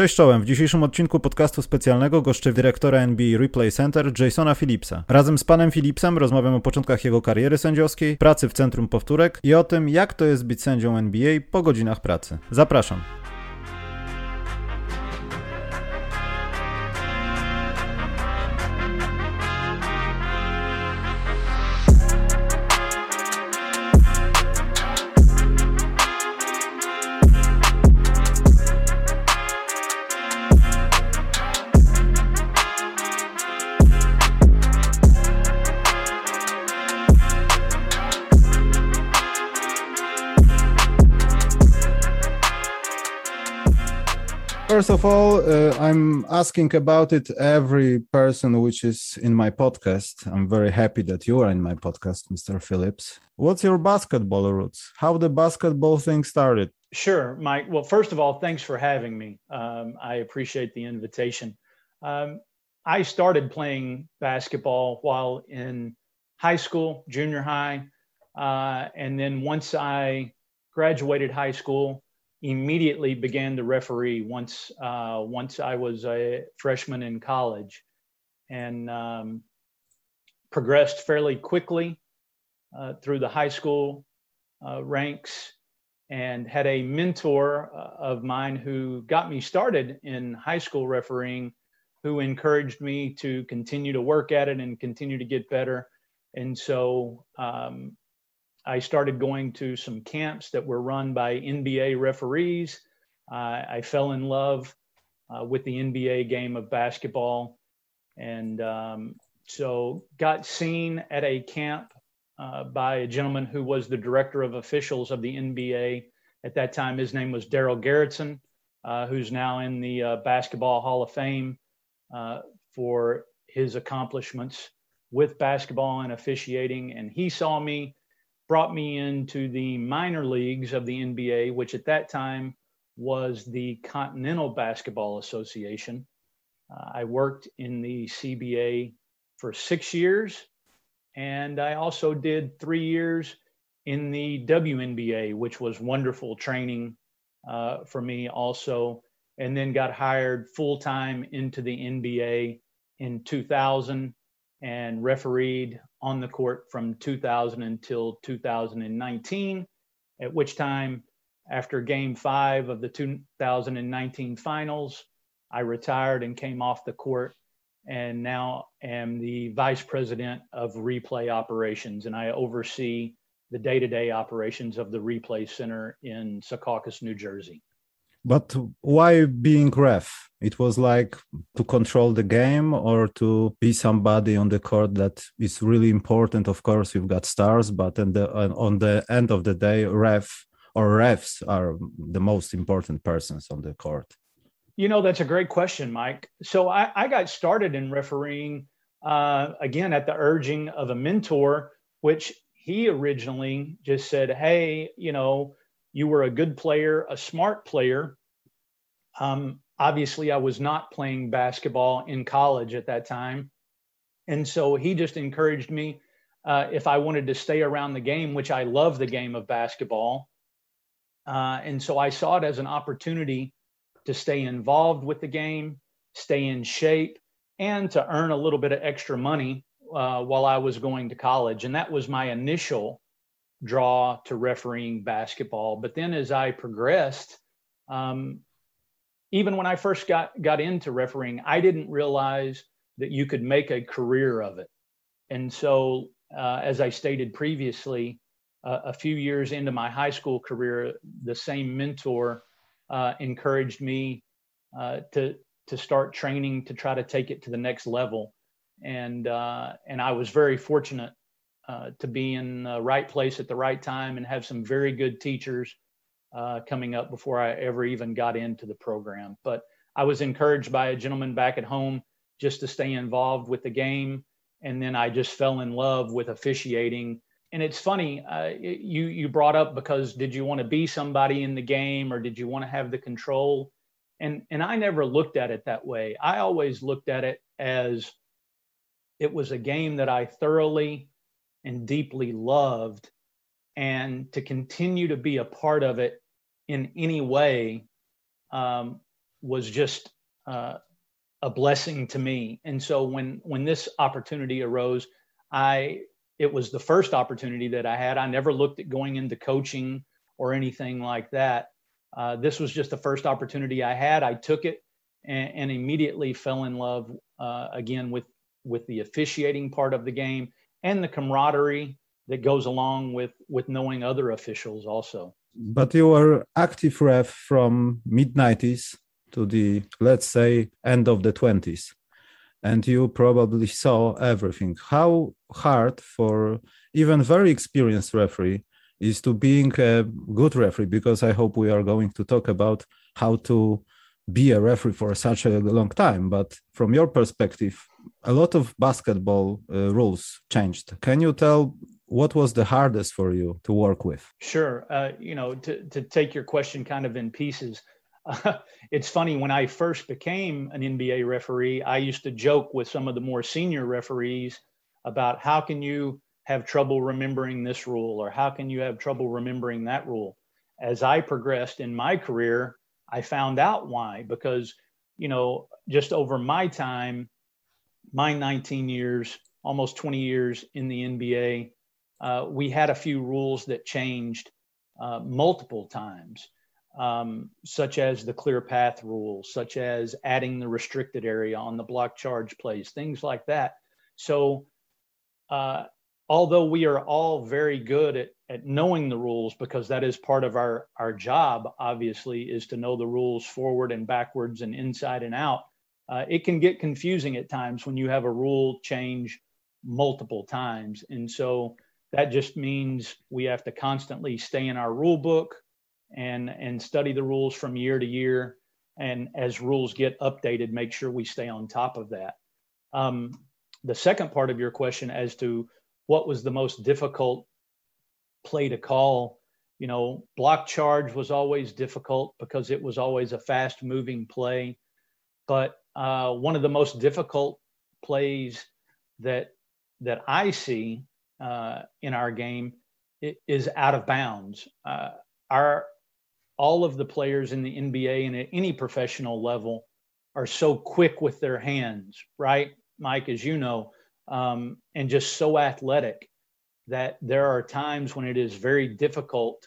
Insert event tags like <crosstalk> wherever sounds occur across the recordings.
Cześć czołem, w dzisiejszym odcinku podcastu specjalnego goszczę dyrektora NBA Replay Center Jasona Phillipsa. Razem z panem Phillipsem rozmawiam o początkach jego kariery sędziowskiej, pracy w Centrum Powtórek i o tym, jak to jest być sędzią NBA po godzinach pracy. Zapraszam. First of all, uh, I'm asking about it every person which is in my podcast. I'm very happy that you are in my podcast, Mr. Phillips. What's your basketball roots? How the basketball thing started? Sure, Mike. Well, first of all, thanks for having me. Um, I appreciate the invitation. Um, I started playing basketball while in high school, junior high, uh, and then once I graduated high school, immediately began to referee once uh, once I was a freshman in college, and um, progressed fairly quickly uh, through the high school uh, ranks, and had a mentor uh, of mine who got me started in high school refereeing, who encouraged me to continue to work at it and continue to get better. And so um, I started going to some camps that were run by NBA referees. Uh, I fell in love uh, with the NBA game of basketball. And um, so got seen at a camp uh, by a gentleman who was the director of officials of the NBA. At that time, his name was Darell Garretson, uh, who's now in the uh, Basketball Hall of Fame uh, for his accomplishments with basketball and officiating. And he saw me brought me into the minor leagues of the NBA, which at that time was the Continental Basketball Association. Uh, I worked in the CBA for six years, and I also did three years in the WNBA, which was wonderful training uh, for me also, and then got hired full time into the NBA in 2000 and refereed on the court from 2000 until 2019, at which time, after game five of the 2019 finals, I retired and came off the court and now am the vice president of replay operations. And I oversee the day to day operations of the replay center in Secaucus, New Jersey. But why being ref? It was like to control the game or to be somebody on the court that is really important. Of course, you've got stars, but the, on the end of the day, ref or refs are the most important persons on the court. You know, that's a great question, Mike. So I, I got started in refereeing uh, again at the urging of a mentor, which he originally just said, Hey, you know, you were a good player, a smart player. Um, obviously, I was not playing basketball in college at that time. And so he just encouraged me uh, if I wanted to stay around the game, which I love the game of basketball. Uh, and so I saw it as an opportunity to stay involved with the game, stay in shape, and to earn a little bit of extra money uh, while I was going to college. And that was my initial draw to refereeing basketball. But then as I progressed, um, even when I first got got into refereeing, I didn't realize that you could make a career of it. And so, uh, as I stated previously, uh, a few years into my high school career, the same mentor uh, encouraged me uh, to to start training to try to take it to the next level. And uh, and I was very fortunate uh, to be in the right place at the right time and have some very good teachers uh, coming up before I ever even got into the program. But I was encouraged by a gentleman back at home just to stay involved with the game. And then I just fell in love with officiating. And it's funny, uh, you you brought up because did you want to be somebody in the game or did you want to have the control? And and I never looked at it that way. I always looked at it as it was a game that I thoroughly and deeply loved and to continue to be a part of it in any way um, was just uh, a blessing to me. And so when when this opportunity arose, I it was the first opportunity that I had. I never looked at going into coaching or anything like that. Uh, this was just the first opportunity I had. I took it and, and immediately fell in love uh, again with with the officiating part of the game and the camaraderie that goes along with with knowing other officials also. But you were active ref from mid 90s to the let's say end of the 20s and you probably <laughs> saw everything. How hard for even very experienced referee is to being a good referee? Because i hope we are going to talk about how to be a referee for such a long time but from your perspective a lot of basketball uh, rules changed. Can you tell what was the hardest for you to work with? Sure. Uh, you know to, to take your question kind of in pieces uh, <laughs> it's funny when I first became an NBA referee, I used to joke with some of the more senior referees about how can you have trouble remembering this rule or how can you have trouble remembering that rule. As I progressed in my career, I found out why because you know just over my time, my 19 years, almost 20 years in the NBA, uh, we had a few rules that changed uh, multiple times um, such as the clear path rule, such as adding the restricted area on the block charge plays, things like that. So, uh, although we are all very good at, at knowing the rules, because that is part of our, our job, obviously, is to know the rules forward and backwards and inside and out, uh, it can get confusing at times when you have a rule change multiple times. And so that just means we have to constantly stay in our rule book and and study the rules from year to year. And as rules get updated make sure we stay on top of that. Um, the second part of your question as to what was the most difficult play to call. You know block charge was always difficult because it was always a fast moving play. But uh, one of the most difficult plays that that i see uh, in our game is out of bounds. Uh, our all of the players in the NBA and at any professional level are so quick with their hands, right, Mike, as you know, um, and just so athletic that there are times when it is very difficult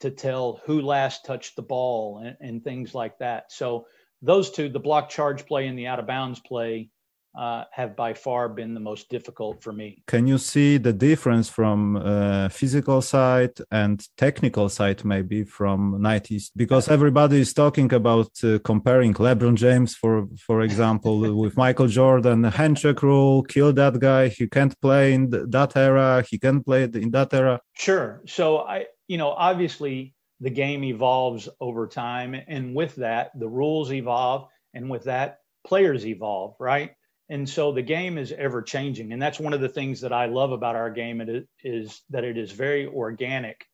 to tell who last touched the ball and, and things like that. So those two, the block charge play and the out of bounds play, uh, have by far been the most difficult for me. Can you see the difference from uh, physical side and technical side, maybe from 90s? Because everybody is talking about uh, comparing LeBron James, for for example, <laughs> with Michael Jordan, hand check rule, kill that guy. He can't play in that era. He can't play in that era. Sure. So I, you know, obviously the game evolves over time, and with that, the rules evolve, and with that, players evolve, right? And so the game is ever changing. And that's one of the things that i love about our game. It is that it is very organic.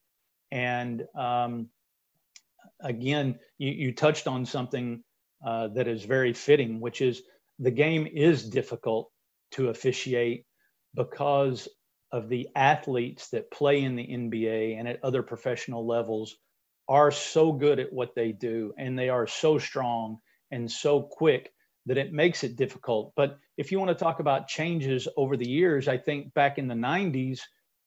And um, again you, you, touched on something uh, that is very fitting which is the game is difficult to officiate because of the athletes that play in the nba and at other professional levels are so good at what they do and they are so strong and so quick that it makes it difficult. But if you want to talk about changes over the years, I think back in the 90s,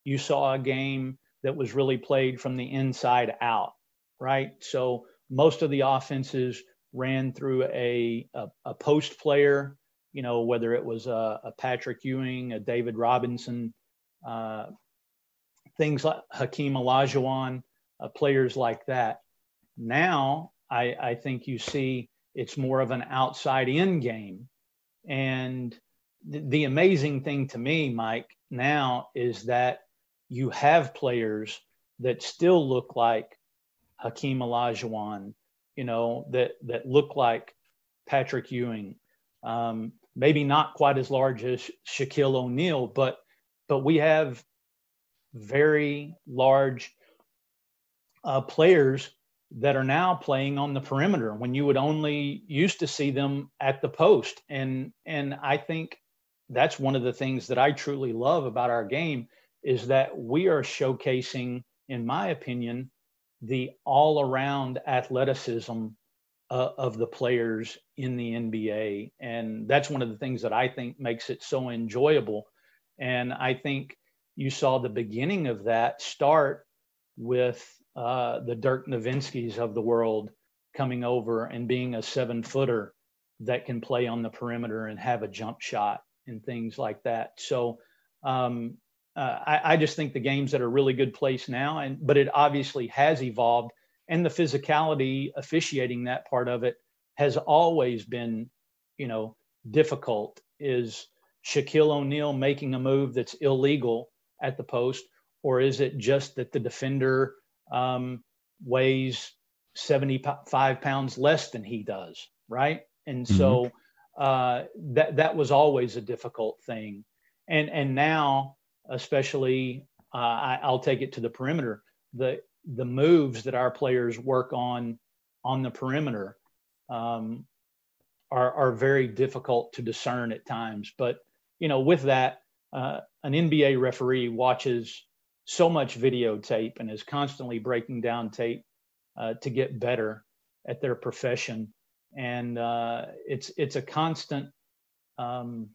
you saw a game that was really played from the inside out, right? So most of the offenses ran through a, a, a post player, you know, whether it was a, a Patrick Ewing, a David Robinson, uh, things like Hakeem Olajuwon, uh, players like that. Now, I, I think you see it's more of an outside in game. And th- the amazing thing to me, Mike, now is that you have players that still look like Hakeem Olajuwon, you know, that that look like Patrick Ewing. Um, maybe not quite as large as Shaquille O'Neal, but but we have very large uh, players that are now playing on the perimeter when you would only used to see them at the post and and I think that's one of the things that I truly love about our game is that we are showcasing in my opinion the all around athleticism uh, of the players in the NBA. And that's one of the things that I think makes it so enjoyable. And I think you saw the beginning of that start with uh, the Dirk Nowitzkis of the world coming over and being a seven footer that can play on the perimeter and have a jump shot and things like that. So um, uh, I, I, just think the game's at a really good place now, and but it obviously has evolved, and the physicality officiating that part of it has always been, you know, difficult. Is Shaquille O'Neal making a move that's illegal at the post, or is it just that the defender um, weighs 75 pounds less than he does, right? And mm-hmm. so uh, that that was always a difficult thing, and and now especially uh, I, I'll take it to the perimeter. The the moves that our players work on on the perimeter um, are are very difficult to discern at times. But you know, with that, uh, an NBA referee watches so much videotape and is constantly breaking down tape uh, to get better at their profession, and uh, it's it's a constant um,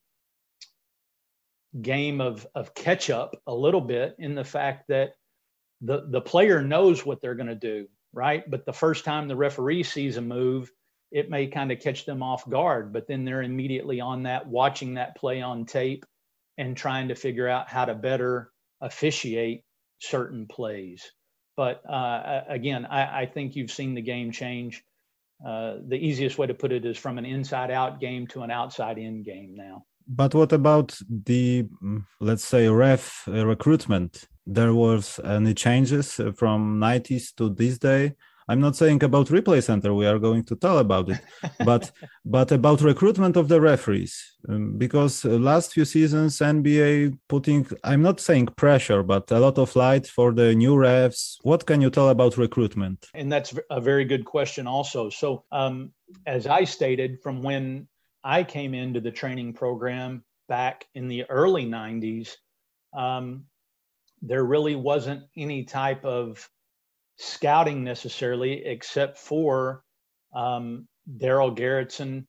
game of of catch up a little bit in the fact that the the player knows what they're going to do, right? But the first time the referee sees a move, it may kind of catch them off guard, but then they're immediately on that, watching that play on tape and trying to figure out how to better officiate certain plays. But uh, again, I, I, think you've seen the game change. Uh, the easiest way to put it is from an inside out game to an outside in game now. But what about the, mm, let's say, ref uh, recruitment? There was any changes from 90s to this day? I'm not saying about replay center. We are going to tell about it, but <laughs> but about recruitment of the referees um, because uh, last few seasons NBA putting I'm not saying pressure, but a lot of light for the new refs. What can you tell about recruitment? And that's a very good question, also. So um, as I stated, from when I came into the training program back in the early 90s, um, there really wasn't any type of scouting necessarily, except for um, Darell Garretson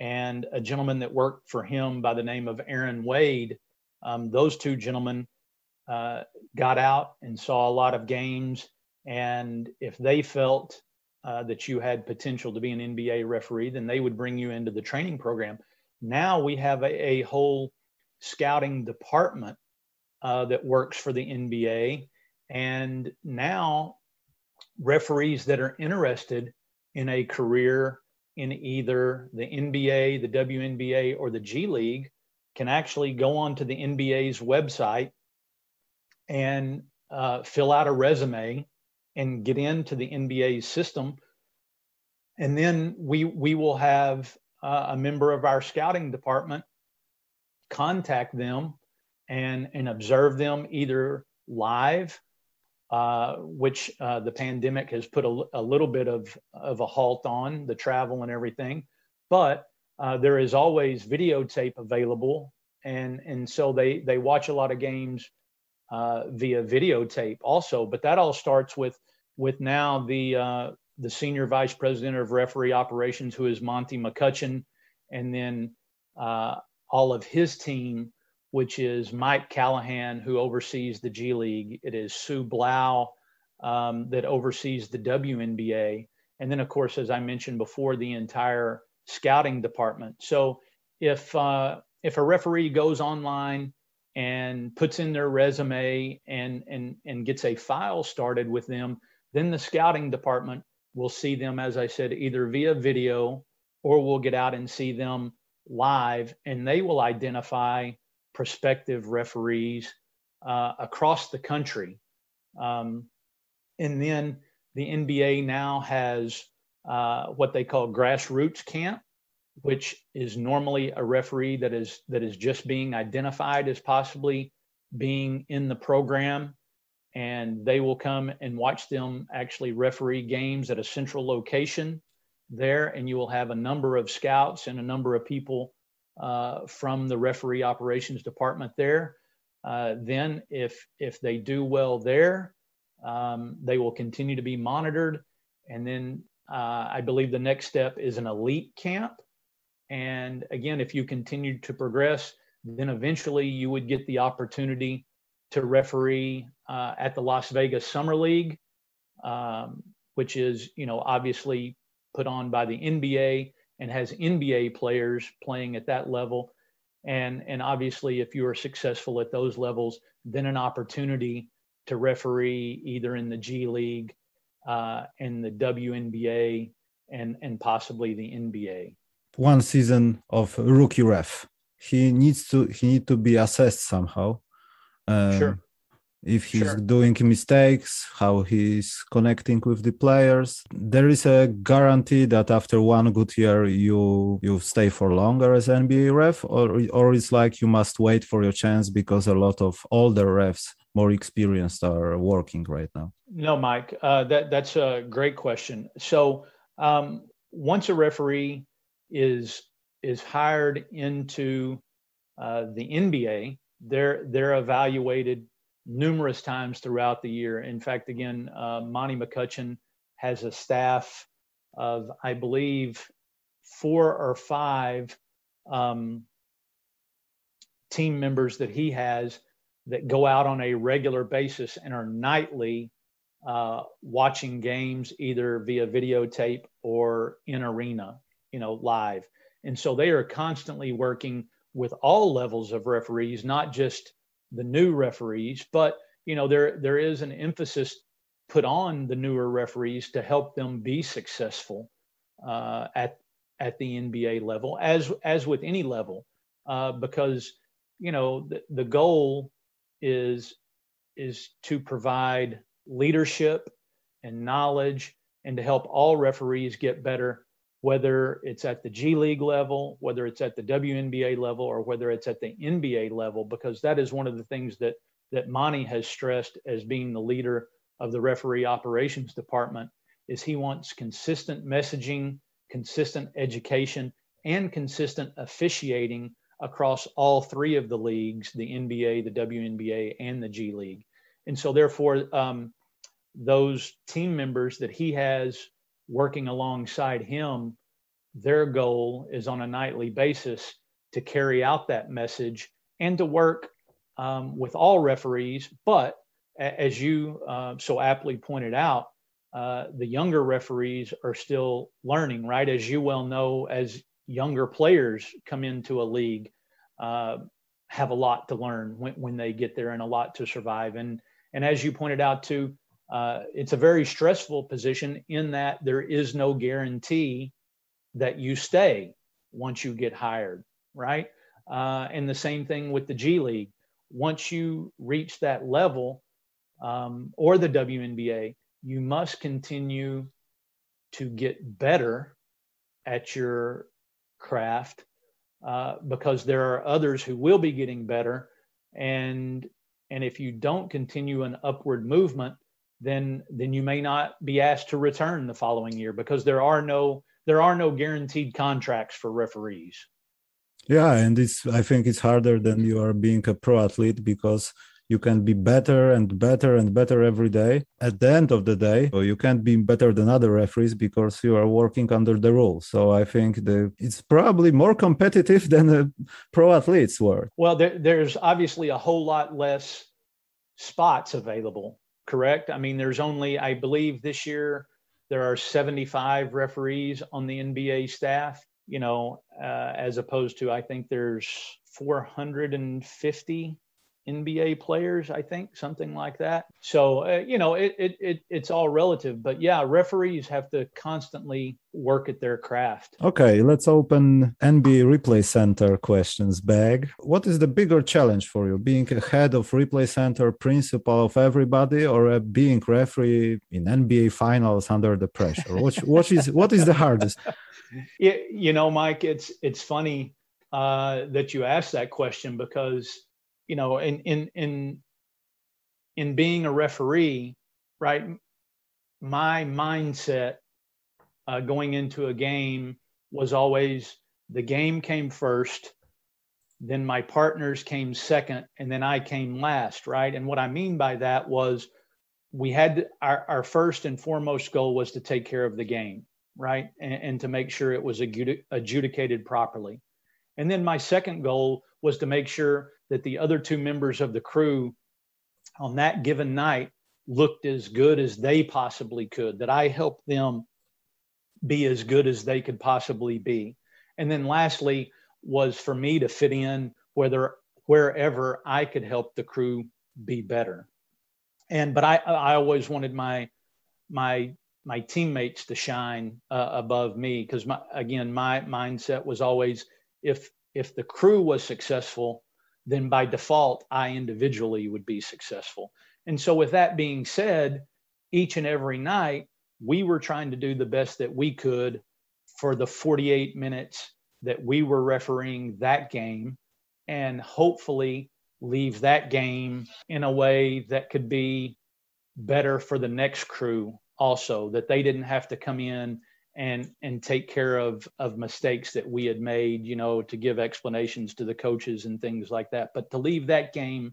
and a gentleman that worked for him by the name of Aaron Wade. Um, those two gentlemen uh, got out and saw a lot of games. And if they felt uh, that you had potential to be an NBA referee, then they would bring you into the training program. Now we have a, a whole scouting department uh, that works for the NBA. And now referees that are interested in a career in either the NBA, the WNBA, or the G League can actually go onto the NBA's website and uh, fill out a resume and get into the NBA's system. And then we we will have uh, a member of our scouting department contact them and and observe them either live uh, which uh, the pandemic has put a, a, little bit of, of a halt on the travel and everything. But uh, there is always videotape available. And, and so they, they watch a lot of games uh, via videotape also. But that all starts with, with now the, uh, the senior vice president of referee operations, who is Monty McCutchen, and then all of his team which is Mike Callahan, who oversees the G League. It is Sue Blauch um, that oversees the WNBA. And then, of course, as I mentioned before, the entire scouting department. So if, uh, if a referee goes online and puts in their resume and, and, and gets a file started with them, then the scouting department will see them, as I said, either via video or we'll get out and see them live and they will identify prospective referees uh, across the country. Um, and then the NBA now has uh, what they call grassroots camp, which is normally a referee that is that is just being identified as possibly being in the program, and they will come and watch them actually referee games at a central location there, and you will have a number of scouts and a number of people uh, from the referee operations department there. Uh, then, if if they do well there, um, they will continue to be monitored, and then Uh, I believe the next step is an elite camp. And again, if you continue to progress, then eventually you would get the opportunity to referee uh, at the Las Vegas Summer League, um, which is, you know, obviously put on by the NBA and has NBA players playing at that level. And, and obviously, if you are successful at those levels, then an opportunity to referee either in the G League, uh, in the WNBA, and, and possibly the NBA. One season of rookie ref. He needs to he need to be assessed somehow. Um, sure if he's sure. doing mistakes, how he's connecting with the players. There is a guarantee that after one good year you you stay for longer as NBA ref, or or it's like you must wait for your chance because a lot of older refs, more experienced, are working right now. No, Mike, uh, that that's a great question. So um, once a referee is is hired into uh, the NBA, they're they're evaluated numerous times throughout the year. In fact, again, uh, Monty McCutchen has a staff of, I believe, four or five um, team members that he has that go out on a regular basis and are nightly uh, watching games either via videotape or in arena, you know, live. And so they are constantly working with all levels of referees, not just the new referees, but you know there there is an emphasis put on the newer referees to help them be successful uh, at at the NBA level, as as with any level, uh, because you know the, the goal is is to provide leadership and knowledge and to help all referees get better whether it's at the G League level, whether it's at the WNBA level, or whether it's at the NBA level, because that is one of the things that that Monty has stressed as being the leader of the referee operations department is he wants consistent messaging, consistent education, and consistent officiating across all three of the leagues, the NBA, the WNBA, and the G League. And so therefore, um, those team members that he has working alongside him, their goal is on a nightly basis to carry out that message and to work um, with all referees. But as you uh, so aptly pointed out, uh, the younger referees are still learning, right? As you well know, as younger players come into a league, uh, have a lot to learn when, when they get there and a lot to survive. And and as you pointed out too, uh, it's a very stressful position in that there is no guarantee that you stay once you get hired, right? Uh, and the same thing with the G League. Once you reach that level, um, or the WNBA, you must continue to get better at your craft uh, because there are others who will be getting better, and and if you don't continue an upward movement, then then you may not be asked to return the following year because there are no there are no guaranteed contracts for referees. Yeah, and it's I think it's harder than you are being a pro athlete because you can be better and better and better every day. At the end of the day, you can't be better than other referees because you are working under the rules. So I think the, it's probably more competitive <laughs> than a pro athletes were. Well, there, there's obviously a whole lot less spots available correct? I mean, there's only, I believe this year there are 75 referees on the NBA staff, you know, uh, as opposed to, I think there's 450 NBA players, I think, something like that. So, uh, you know, it, it, it, it's all relative. But yeah, referees have to constantly work at their craft. Okay, let's open NBA Replay Center questions bag. What is the bigger challenge for you, being a head of Replay Center, principal of everybody, or being referee in NBA finals under the pressure? What, <laughs> what, is, what is the hardest? It, you know, Mike, it's, it's funny uh, that you asked that question because you know, in in in in being a referee, right? My mindset uh, going into a game was always the game came first, then my partners came second, and then I came last, right? And what I mean by that was we had our, our first and foremost goal was to take care of the game. right? And, and to make sure it was adjudicated properly. And then my second goal was to make sure that the other two members of the crew on that given night looked as good as they possibly could, that I helped them be as good as they could possibly be. And then lastly was for me to fit in whether wherever I could help the crew be better. And but I I always wanted my my my teammates to shine uh, above me because my again my mindset was always if if the crew was successful then by default I individually would be successful. And so with that being said, each and every night we were trying to do the best that we could for the 48 minutes that we were refereeing that game and hopefully leave that game in a way that could be better for the next crew also that they didn't have to come in and and take care of of mistakes that we had made you know to give explanations to the coaches and things like that. But to leave that game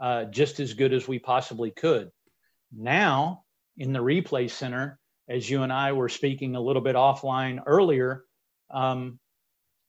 uh, just as good as we possibly could. Now in the replay center as you and i were speaking a little bit offline earlier um,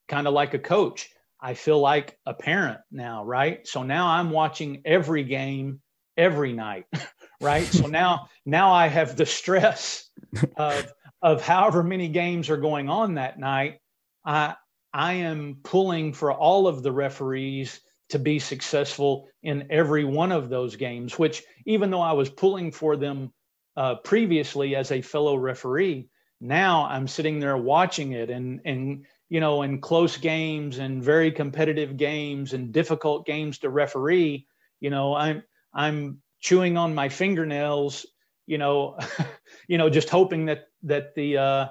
kind of like a coach i feel like a parent now right? So now i'm watching every game every night <laughs> right? So now now i have the stress <laughs> of of however many games are going on that night i i am pulling for all of the referees to be successful in every one of those games which even though i was pulling for them uh, previously as a fellow referee now i'm sitting there watching it and and you know in close games and very competitive games and difficult games to referee you know i'm i'm chewing on my fingernails, you know, <laughs> you know, just hoping that that the uh,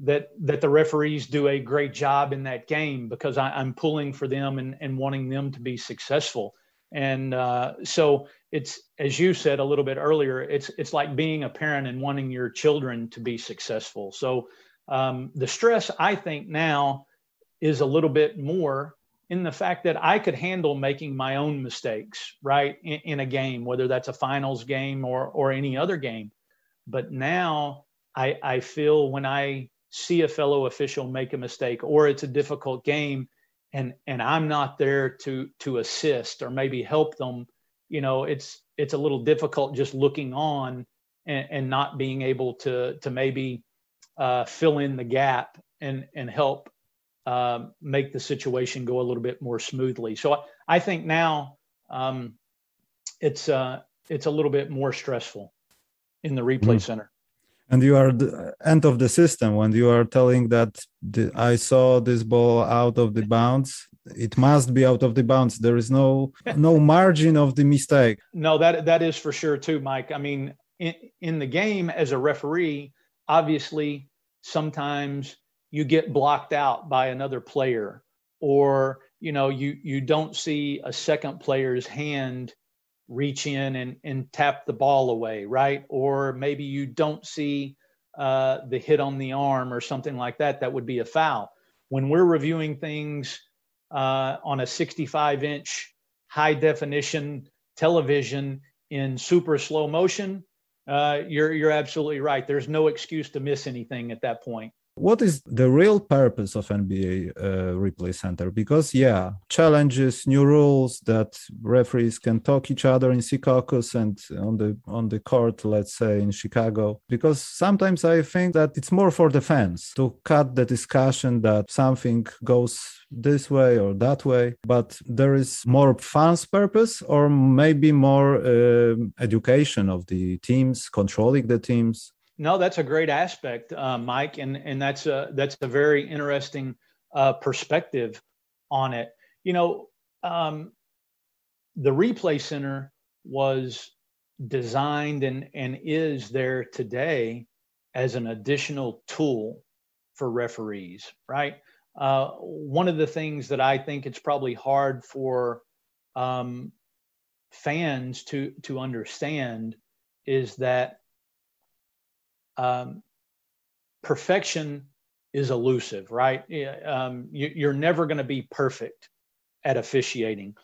that that the referees do a great job in that game because I, am pulling for them and, and wanting them to be successful. And uh, so it's as you said a little bit earlier, it's it's like being a parent and wanting your children to be successful. So um, the stress I think now is a little bit more in the fact that I could handle making my own mistakes, right, in, in, a game, whether that's a finals game or or any other game. But now I, I feel when I see a fellow official make a mistake or it's a difficult game and and I'm not there to to assist or maybe help them, you know, it's it's a little difficult just looking on and, and not being able to to maybe uh, fill in the gap and and help um, make the situation go a little bit more smoothly. So I, I think now um, it's uh, it's a little bit more stressful in the replay mm. center. And you are the end of the system when you are telling that the, I saw this ball out of the bounds. It must be out of the bounds. There is no no <laughs> margin of the mistake. No, that that is for sure too, Mike. I mean, in, in the game as a referee, obviously sometimes you get blocked out by another player or you know you you don't see a second player's hand reach in and, and tap the ball away right? Or maybe you don't see uh, the hit on the arm or something like that that would be a foul. When we're reviewing things uh, on a 65 inch high definition television in super slow motion uh, you're you're absolutely right. There's no excuse to miss anything at that point what is the real purpose of nba uh, replay center? Because yeah challenges new rules that referees can talk each other in secaucus and on the on the court let's say in chicago. Because sometimes i think that it's more for the fans to cut the discussion that something goes this way or that way. But there is more fans purpose or maybe more uh, education of the teams controlling the teams no, that's a great aspect, uh, Mike, and and that's a that's a very interesting uh, perspective on it. You know, um, the replay center was designed and and is there today as an additional tool for referees, right? Uh, one of the things that I think it's probably hard for um, fans to to understand is that um, perfection is elusive, right? Um, you, are never going to be perfect at officiating.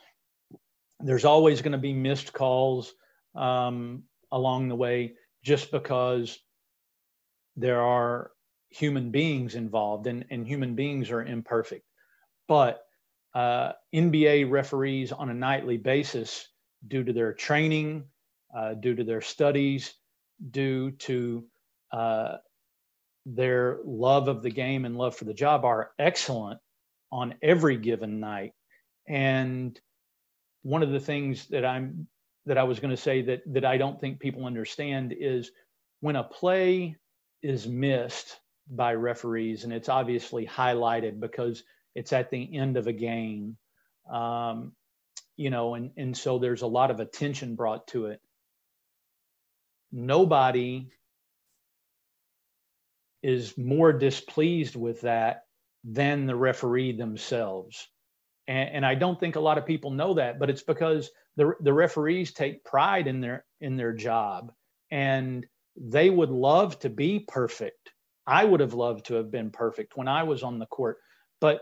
There's always going to be missed calls um, along the way just because there are human beings involved, and, and human beings are imperfect. But uh, NBA referees on a nightly basis, due to their training, uh, due to their studies, due to uh, their love of the game and love for the job, are excellent on every given night. And one of the things that I'm that I was going to say that that I don't think people understand is when a play is missed by referees, and it's obviously highlighted because it's at the end of a game, um, you know, and and so there's a lot of attention brought to it. Nobody is more displeased with that than the referee themselves. And, and, I don't think a lot of people know that, but it's because the, the referees take pride in their in their job and they would love to be perfect. I would have loved to have been perfect when I was on the court. But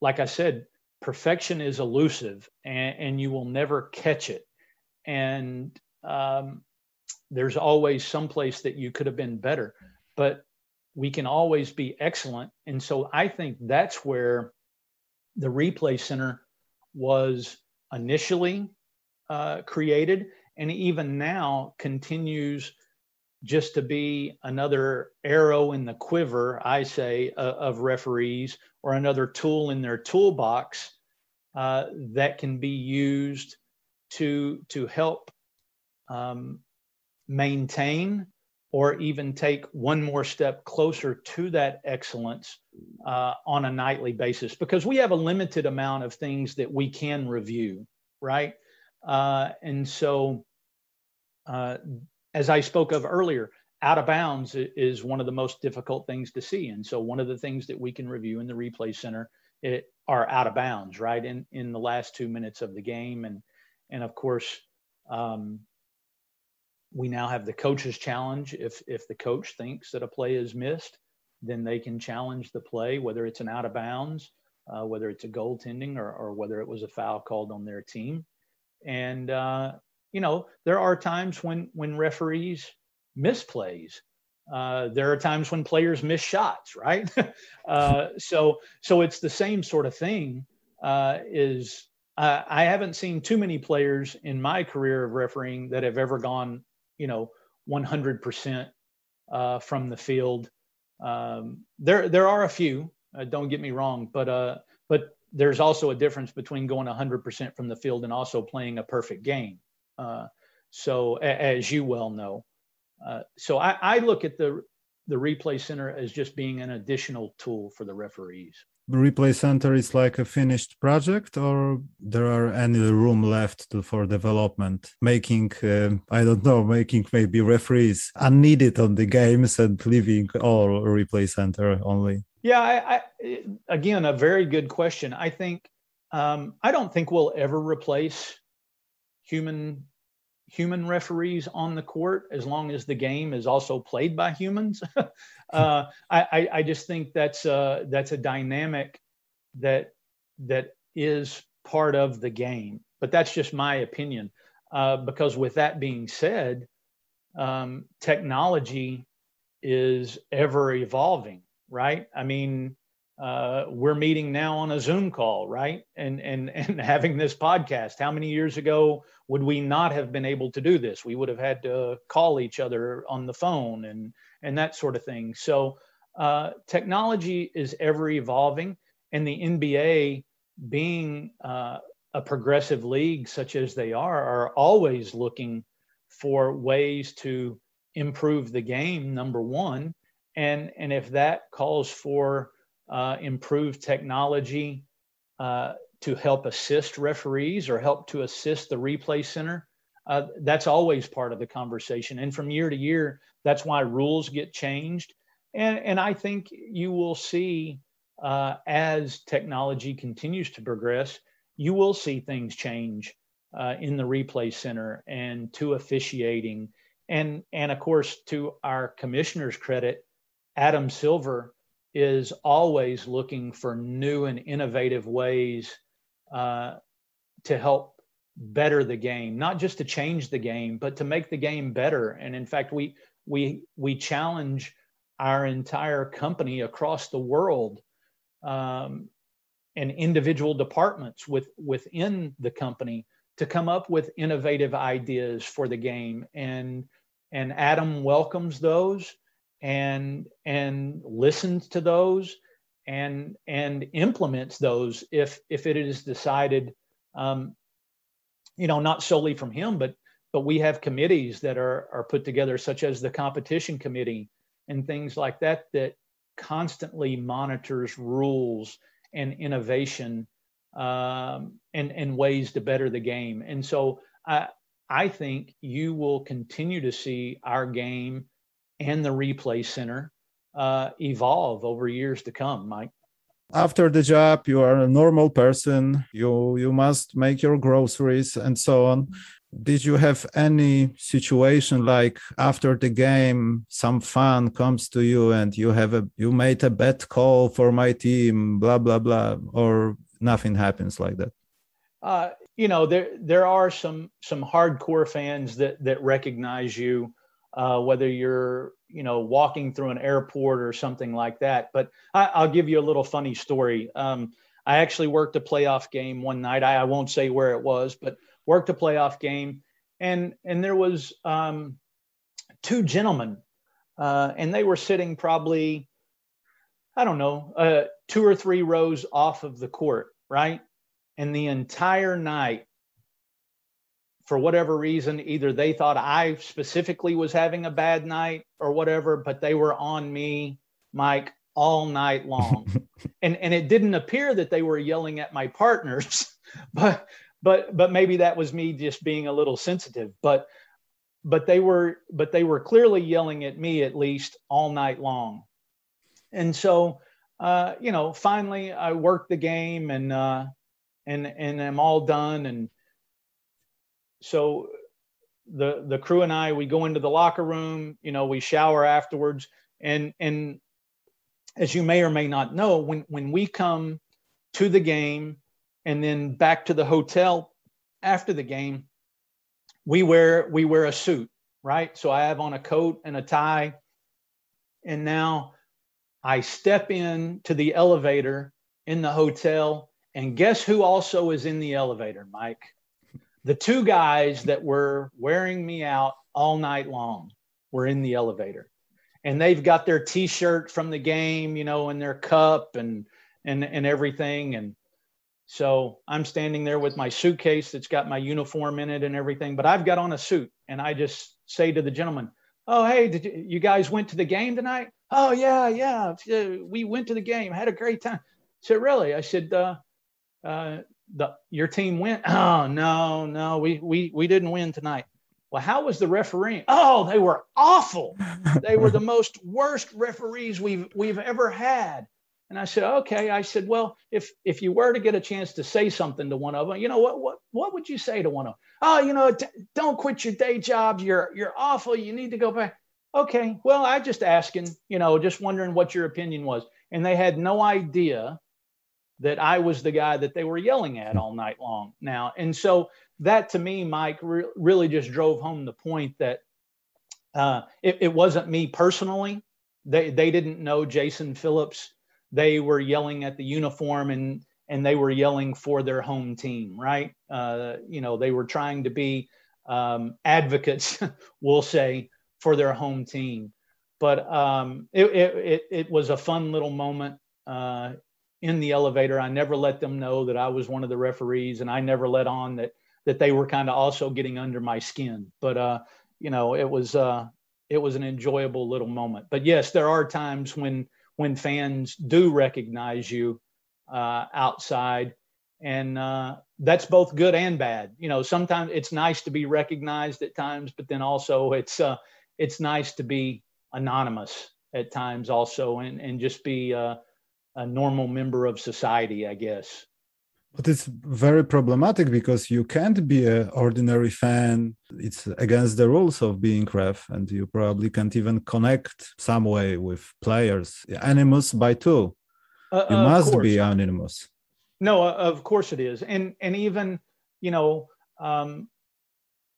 like I said, perfection is elusive and, and you will never catch it. And um, there's always some place that you could have been better, but we can always be excellent. And so I think that's where the replay center was initially uh, created and even now continues just to be another arrow in the quiver, I say, uh, of referees or another tool in their toolbox uh, that can be used to to help um, maintain or even take one more step closer to that excellence uh, on a nightly basis because we have a limited amount of things that we can review, right? Uh, and so, uh, as I spoke of earlier, out of bounds is one of the most difficult things to see. And so, one of the things that we can review in the replay center it, are out of bounds, right? In in the last two minutes of the game, and and of course, um, we now have the coach's challenge. If if the coach thinks that a play is missed, then they can challenge the play, whether it's an out of bounds, uh, whether it's a goaltending, or or whether it was a foul called on their team. And uh, you know, there are times when when referees miss plays. Uh, there are times when players miss shots, right? <laughs> uh, so so it's the same sort of thing. Uh, is uh, I haven't seen too many players in my career of refereeing that have ever gone, you know, 100% uh, from the field. Um, there there are a few. Uh, don't get me wrong, but uh, but there's also a difference between going 100% from the field and also playing a perfect game. Uh, so, a, as you well know, uh, so I, I, look at the the replay center as just being an additional tool for the referees. Replay center is like a finished project, or there are any room left to, for development, making uh, I don't know, making maybe referees unneeded on the games and leaving all replay center only. Yeah, I, I, again, a very good question. I think um, I don't think we'll ever replace human human referees on the court as long as the game is also played by humans. <laughs> uh, I, I, just think that's a, that's a dynamic that that is part of the game. But that's just my opinion. Uh, because with that being said, um, technology is ever evolving right? I mean, uh, we're meeting now on a Zoom call, right? And and <laughs> and having this podcast. How many years ago would we not have been able to do this? We would have had to call each other on the phone and and that sort of thing. So uh, technology is ever evolving, and the NBA, being uh, a progressive league such as they are, are always looking for ways to improve the game. Number one, and and if that calls for uh, improved technology uh, to help assist referees or help to assist the replay center, uh, that's always part of the conversation. And from year to year, that's why rules get changed. And and I think you will see uh, as technology continues to progress, you will see things change uh, in the replay center and to officiating. And, and of course, to our commissioner's credit, Adam Silver is always looking for new and innovative ways uh, to help better the game, not just to change the game, but to make the game better. And in fact, we we we challenge our entire company across the world um, and individual departments with within the company to come up with innovative ideas for the game and and Adam welcomes those and and listens to those and and implements those if if it is decided um, you know not solely from him but but we have committees that are are put together such as the competition committee and things like that that constantly monitors rules and innovation um, and and ways to better the game. And so i i think you will continue to see our game and the replay center uh, evolve over years to come mike. After the job you are a normal person. You you must make your groceries and so on. Did you have any situation like after the game some fan comes to you and you have a you made a bad call for my team blah blah blah or nothing happens like that? Uh, you know there there are some some hardcore fans that that recognize you uh, whether you're you know walking through an airport or something like that. But I, will give you a little funny story. Um, i actually worked a playoff game one night. I, I won't say where it was but worked a playoff game, and and there was um, two gentlemen, uh, and they were sitting probably, I don't know, uh, two or three rows off of the court, right? And the entire night, for whatever reason, either they thought I specifically was having a bad night or whatever, but they were on me, Mike, all night long. <laughs> and and it didn't appear that they were yelling at my partners, <laughs> but but but maybe that was me just being a little sensitive but but they were but they were clearly yelling at me at least all night long and so uh, you know finally i worked the game and uh, and and i'm all done and so the the crew and i we go into the locker room you know we shower afterwards. And and as you may or may not know when when we come to the game and then back to the hotel after the game we wear we wear a suit right? So i have on a coat and a tie. And now i step in to the elevator in the hotel. And guess who also is in the elevator mike the two guys that were wearing me out all night long were in the elevator and they've got their t-shirt from the game you know and their cup and and and everything and so I'm standing there with my suitcase that's got my uniform in it and everything, but I've got on a suit. And I just say to the gentleman, Oh, hey, did you, you guys went to the game tonight? Oh, yeah, yeah. We went to the game, had a great time. I said, Really? I said, uh, uh, the, your team went. <clears throat> Oh, no, no, we, we, we didn't win tonight. Well, how was the refereeing? Oh, they were awful. They were the most worst referees we've we've ever had. And I said, okay. I said, well, if if you were to get a chance to say something to one of them, you know what what what would you say to one of them? Oh, you know, t- don't quit your day job. You're you're awful. You need to go back. Okay. Well, I just asking, you know, just wondering what your opinion was. And they had no idea that I was the guy that they were yelling at all night long. Now, and so that to me, Mike, re- really just drove home the point that uh, it, it wasn't me personally. They they didn't know Jason Phillips they were yelling at the uniform and and they were yelling for their home team, right? Uh, you know, they were trying to be um, advocates, <laughs> we'll say, for their home team. But um, it, it, it, was a fun little moment uh, in the elevator. I never let them know that I was one of the referees, and I never let on that that they were kind of also getting under my skin. But uh, you know, it was uh, it was an enjoyable little moment. But yes, there are times when when fans do recognize you uh, outside. And uh, that's both good and bad. You know, sometimes it's nice to be recognized at times, but then also it's uh, it's nice to be anonymous at times also, and and just be uh, a normal member of society, I guess. But it's very problematic because you can't be an ordinary fan. It's against the rules of being ref, and you probably can't even connect some way with players. Anonymous by two. Uh, you must be anonymous. No, uh, of course it is, and and even you know, um,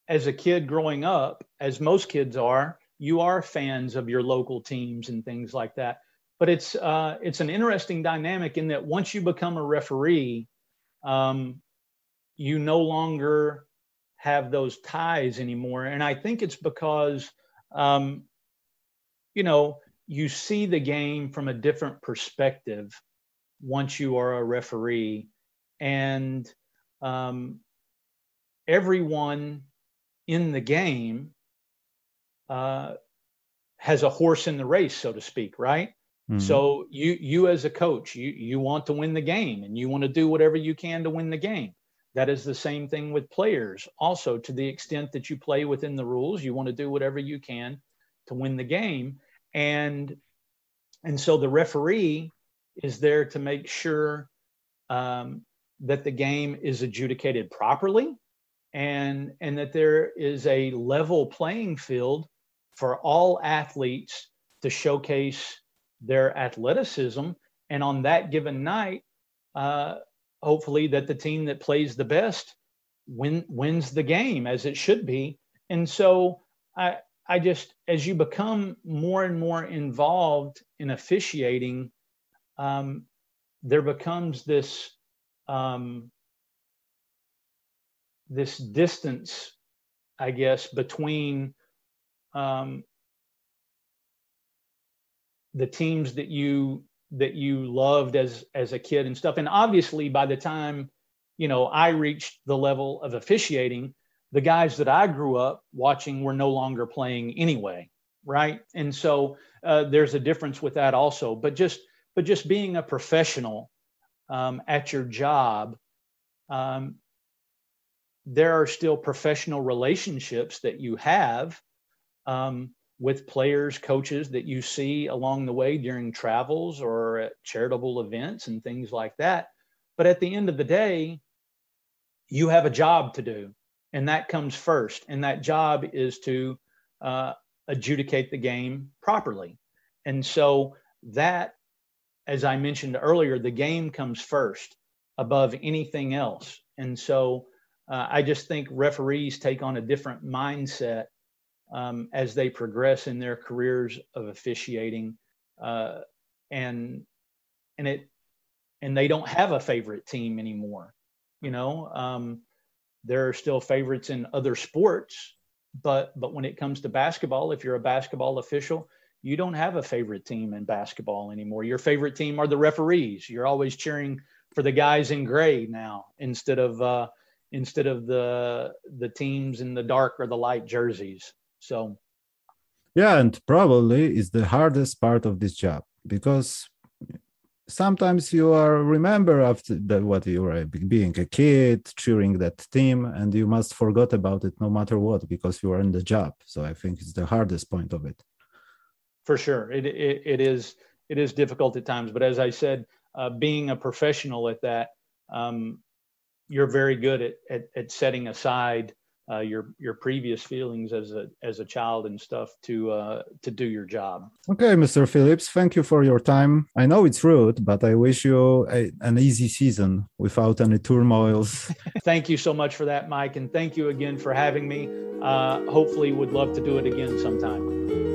as a kid growing up, as most kids are, you are fans of your local teams and things like that. But it's uh, it's an interesting dynamic in that once you become a referee, um, you no longer have those ties anymore. And I think it's because, um, you know, you see the game from a different perspective once you are a referee. And um, everyone in the game uh, has a horse in the race, so to speak, right? Mm-hmm. So you you as a coach, you you want to win the game and you want to do whatever you can to win the game. That is the same thing with players. Also, to the extent that you play within the rules, you want to do whatever you can to win the game. And and so the referee is there to make sure um, that the game is adjudicated properly and and that there is a level playing field for all athletes to showcase their athleticism. And on that given night, uh, hopefully that the team that plays the best win, wins the game as it should be. And so I, I just, as you become more and more involved in officiating, um, there becomes this um, this distance, I guess, between um, the teams that you that you loved as as a kid and stuff. And obviously by the time you know i reached the level of officiating the guys that i grew up watching were no longer playing anyway right? And so uh, there's a difference with that also. But just but just being a professional um, at your job um, there are still professional relationships that you have um, with players, coaches that you see along the way during travels or at charitable events and things like that. But at the end of the day, you have a job to do, and that comes first. And that job is to uh, adjudicate the game properly. And so, that, as I mentioned earlier, the game comes first above anything else. And so, uh, I just think referees take on a different mindset um, as they progress in their careers of officiating, uh, and and it and they don't have a favorite team anymore. You know, um, there are still favorites in other sports, but but when it comes to basketball, if you're a basketball official, you don't have a favorite team in basketball anymore. Your favorite team are the referees. You're always cheering for the guys in gray now instead of uh, instead of the the teams in the dark or the light jerseys. So, yeah, and probably is the hardest part of this job because sometimes you are remember after that what you were being a kid cheering that team and you must forget about it no matter what because you are in the job. So i think it's the hardest point of it. For sure. It, it, it is it is difficult at times but as i said uh, being a professional at that um, you're very good at, at, at setting aside uh, your your previous feelings as a as a child and stuff to uh, to do your job. Okay, Mr. Phillips, thank you for your time. I know it's rude, but I wish you a, an easy season without any turmoils. <laughs> <laughs> thank you so much for that, Mike, and thank you again for having me. Uh, hopefully, would love to do it again sometime.